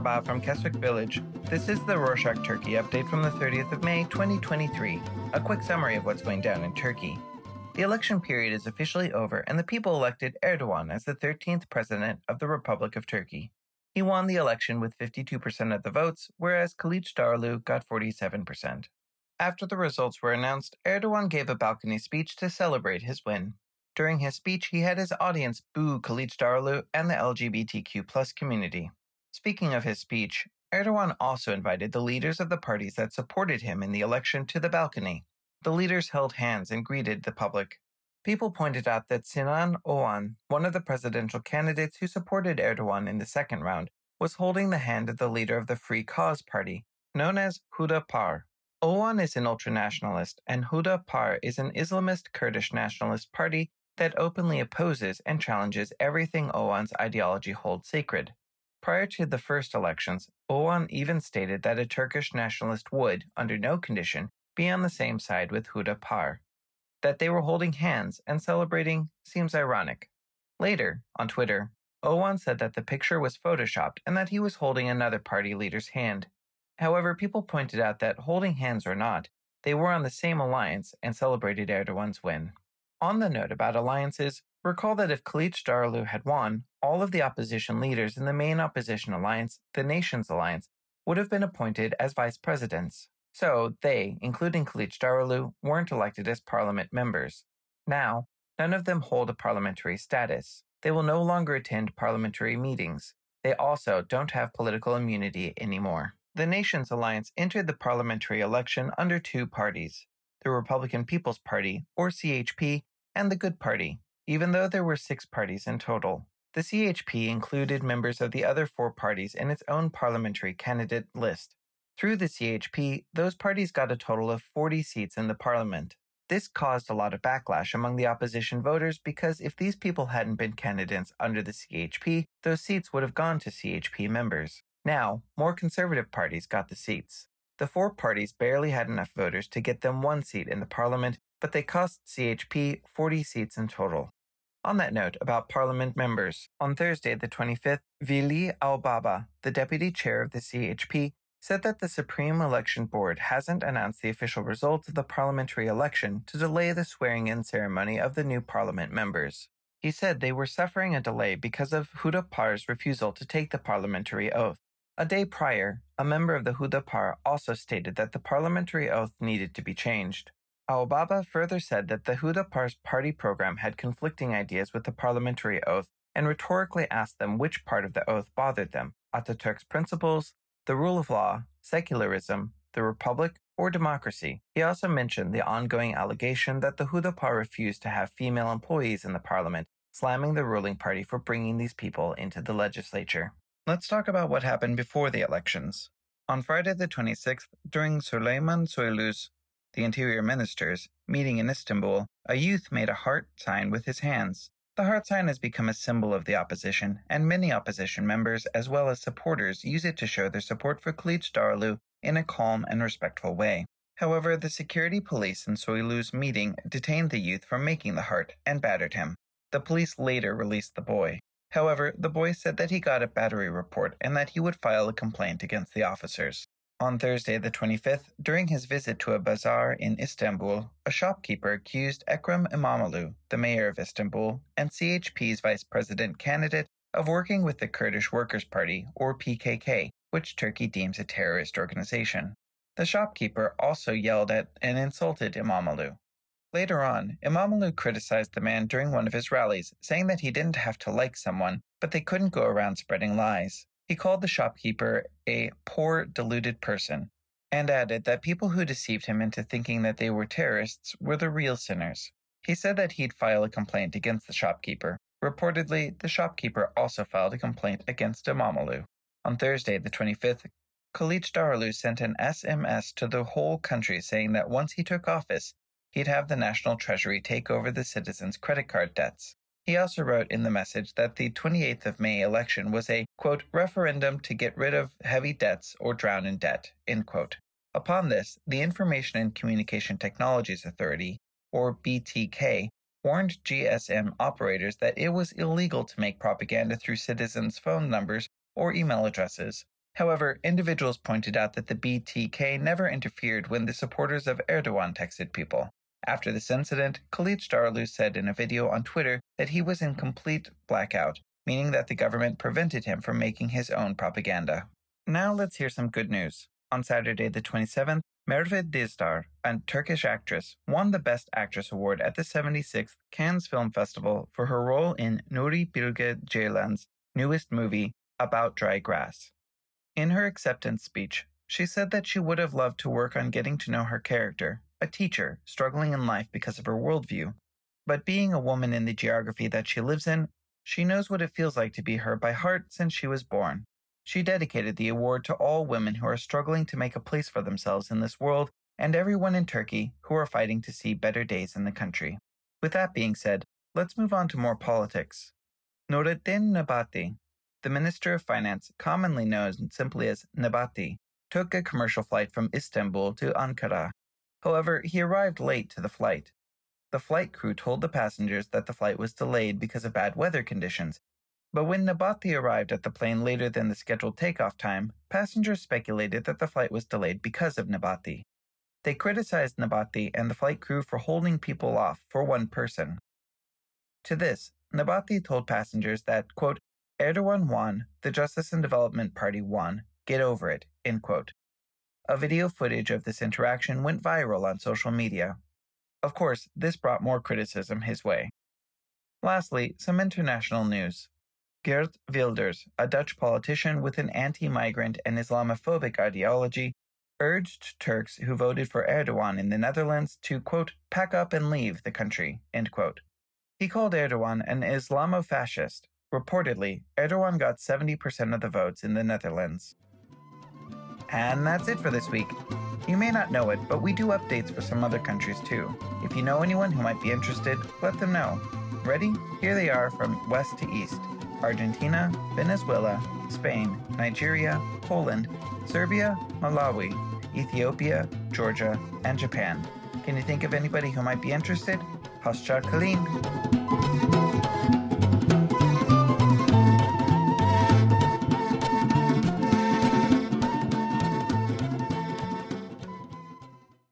Merhaba from Keswick Village. This is the Rorshok Turkey update from the 30th of May, 2023. A quick summary of what's going down in Turkey. The election period is officially over, and the people elected Erdogan as the 13th president of the Republic of Turkey. He won the election with 52% of the votes, whereas Kılıçdaroğlu got 47%. After the results were announced, Erdogan gave a balcony speech to celebrate his win. During his speech, he had his audience boo Kılıçdaroğlu and the LGBTQ community. Speaking of his speech, Erdogan also invited the leaders of the parties that supported him in the election to the balcony. The leaders held hands and greeted the public. People pointed out that Sinan Oğan, one of the presidential candidates who supported Erdogan in the second round, was holding the hand of the leader of the Free Cause Party, known as Huda Par. Oğan is an ultranationalist, and Huda Par is an Islamist Kurdish nationalist party that openly opposes and challenges everything Oğan's ideology holds sacred. Prior to the first elections, Oğan even stated that a Turkish nationalist would, under no condition, be on the same side with Huda Hüdapar. That they were holding hands and celebrating seems ironic. Later, on Twitter, Oğan said that the picture was photoshopped and that he was holding another party leader's hand. However, people pointed out that holding hands or not, they were on the same alliance and celebrated Erdogan's win. On the note about alliances, recall that if Kılıçdaroğlu had won, all of the opposition leaders in the main opposition alliance, the Nations Alliance, would have been appointed as vice presidents. So they, including Kılıçdaroğlu, weren't elected as parliament members. Now, none of them hold a parliamentary status. They will no longer attend parliamentary meetings. They also don't have political immunity anymore. The Nations Alliance entered the parliamentary election under two parties the Republican People's Party, or CHP, and the Good Party, even though there were six parties in total. The CHP included members of the other four parties in its own parliamentary candidate list. Through the CHP, those parties got a total of 40 seats in the parliament. This caused a lot of backlash among the opposition voters because if these people hadn't been candidates under the CHP, those seats would have gone to CHP members. Now, more conservative parties got the seats. The four parties barely had enough voters to get them one seat in the parliament, but they cost CHP 40 seats in total. On that note about parliament members, on Thursday the 25th, Veli Ağbaba, the deputy chair of the CHP, said that the Supreme Election Board hasn't announced the official results of the parliamentary election to delay the swearing in ceremony of the new parliament members. He said they were suffering a delay because of Hüdapar's refusal to take the parliamentary oath. A day prior, a member of the Hüdapar also stated that the parliamentary oath needed to be changed. Ağbaba further said that the Hüdapar's party program had conflicting ideas with the parliamentary oath and rhetorically asked them which part of the oath bothered them Ataturk's principles, the rule of law, secularism, the republic, or democracy. He also mentioned the ongoing allegation that the Hüdapar refused to have female employees in the parliament, slamming the ruling party for bringing these people into the legislature. Let's talk about what happened before the elections. On Friday the 26th, during Süleyman Soylu's the interior ministers, meeting in Istanbul, a youth made a heart sign with his hands. The heart sign has become a symbol of the opposition, and many opposition members, as well as supporters, use it to show their support for Kılıçdaroğlu in a calm and respectful way. However, the security police in Soylu's meeting detained the youth from making the heart and battered him. The police later released the boy. However, the boy said that he got a battery report and that he would file a complaint against the officers. On Thursday, the 25th, during his visit to a bazaar in Istanbul, a shopkeeper accused Ekrem İmamoğlu, the mayor of Istanbul and CHP's vice president candidate, of working with the Kurdish Workers' Party, or PKK, which Turkey deems a terrorist organization. The shopkeeper also yelled at and insulted İmamoğlu. Later on, İmamoğlu criticized the man during one of his rallies, saying that he didn't have to like someone, but they couldn't go around spreading lies. He called the shopkeeper a poor, deluded person, and added that people who deceived him into thinking that they were terrorists were the real sinners. He said that he'd file a complaint against the shopkeeper. Reportedly, the shopkeeper also filed a complaint against İmamoğlu. On Thursday, the 25th, Kılıçdaroğlu sent an SMS to the whole country saying that once he took office, he'd have the National Treasury take over the citizens' credit card debts. He also wrote in the message that the 28th of May election was a, quote, referendum to get rid of heavy debts or drown in debt, end quote. Upon this, the Information and Communication Technologies Authority, or BTK, warned GSM operators that it was illegal to make propaganda through citizens' phone numbers or email addresses. However, individuals pointed out that the BTK never interfered when the supporters of Erdogan texted people. After this incident, Khalid Kılıçdaroğlu said in a video on Twitter that he was in complete blackout, meaning that the government prevented him from making his own propaganda. Now let's hear some good news. On Saturday the 27th, Merve Dizdar, a Turkish actress, won the Best Actress Award at the 76th Cannes Film Festival for her role in Nuri Bilge Ceylan's newest movie, About Dry Grass. In her acceptance speech, she said that she would have loved to work on getting to know her character, a teacher struggling in life because of her worldview. But being a woman in the geography that she lives in, she knows what it feels like to be her by heart since she was born. She dedicated the award to all women who are struggling to make a place for themselves in this world and everyone in Turkey who are fighting to see better days in the country. With that being said, let's move on to more politics. Nureddin Nebati, the Minister of Finance, commonly known simply as Nebati, took a commercial flight from Istanbul to Ankara. However, he arrived late to the flight. The flight crew told the passengers that the flight was delayed because of bad weather conditions but when Nebati arrived at the plane later than the scheduled takeoff time, passengers speculated that the flight was delayed because of Nebati. They criticized Nebati and the flight crew for holding people off for one person. To this, Nebati told passengers that, quote, Erdogan won, the Justice and Development Party won, get over it, end quote. A video footage of this interaction went viral on social media. Of course, this brought more criticism his way. Lastly, some international news. Geert Wilders, a Dutch politician with an anti-migrant and Islamophobic ideology, urged Turks who voted for Erdogan in the Netherlands to, quote, pack up and leave the country, end quote. He called Erdogan an Islamofascist. Reportedly, Erdogan got 70% of the votes in the Netherlands. And that's it for this week. You may not know it, but we do updates for some other countries too. If you know anyone who might be interested, let them know. Ready? Here they are from west to east. Argentina, Venezuela, Spain, Nigeria, Poland, Serbia, Malawi, Ethiopia, Georgia, and Japan. Can you think of anybody who might be interested? Hoşça kalın.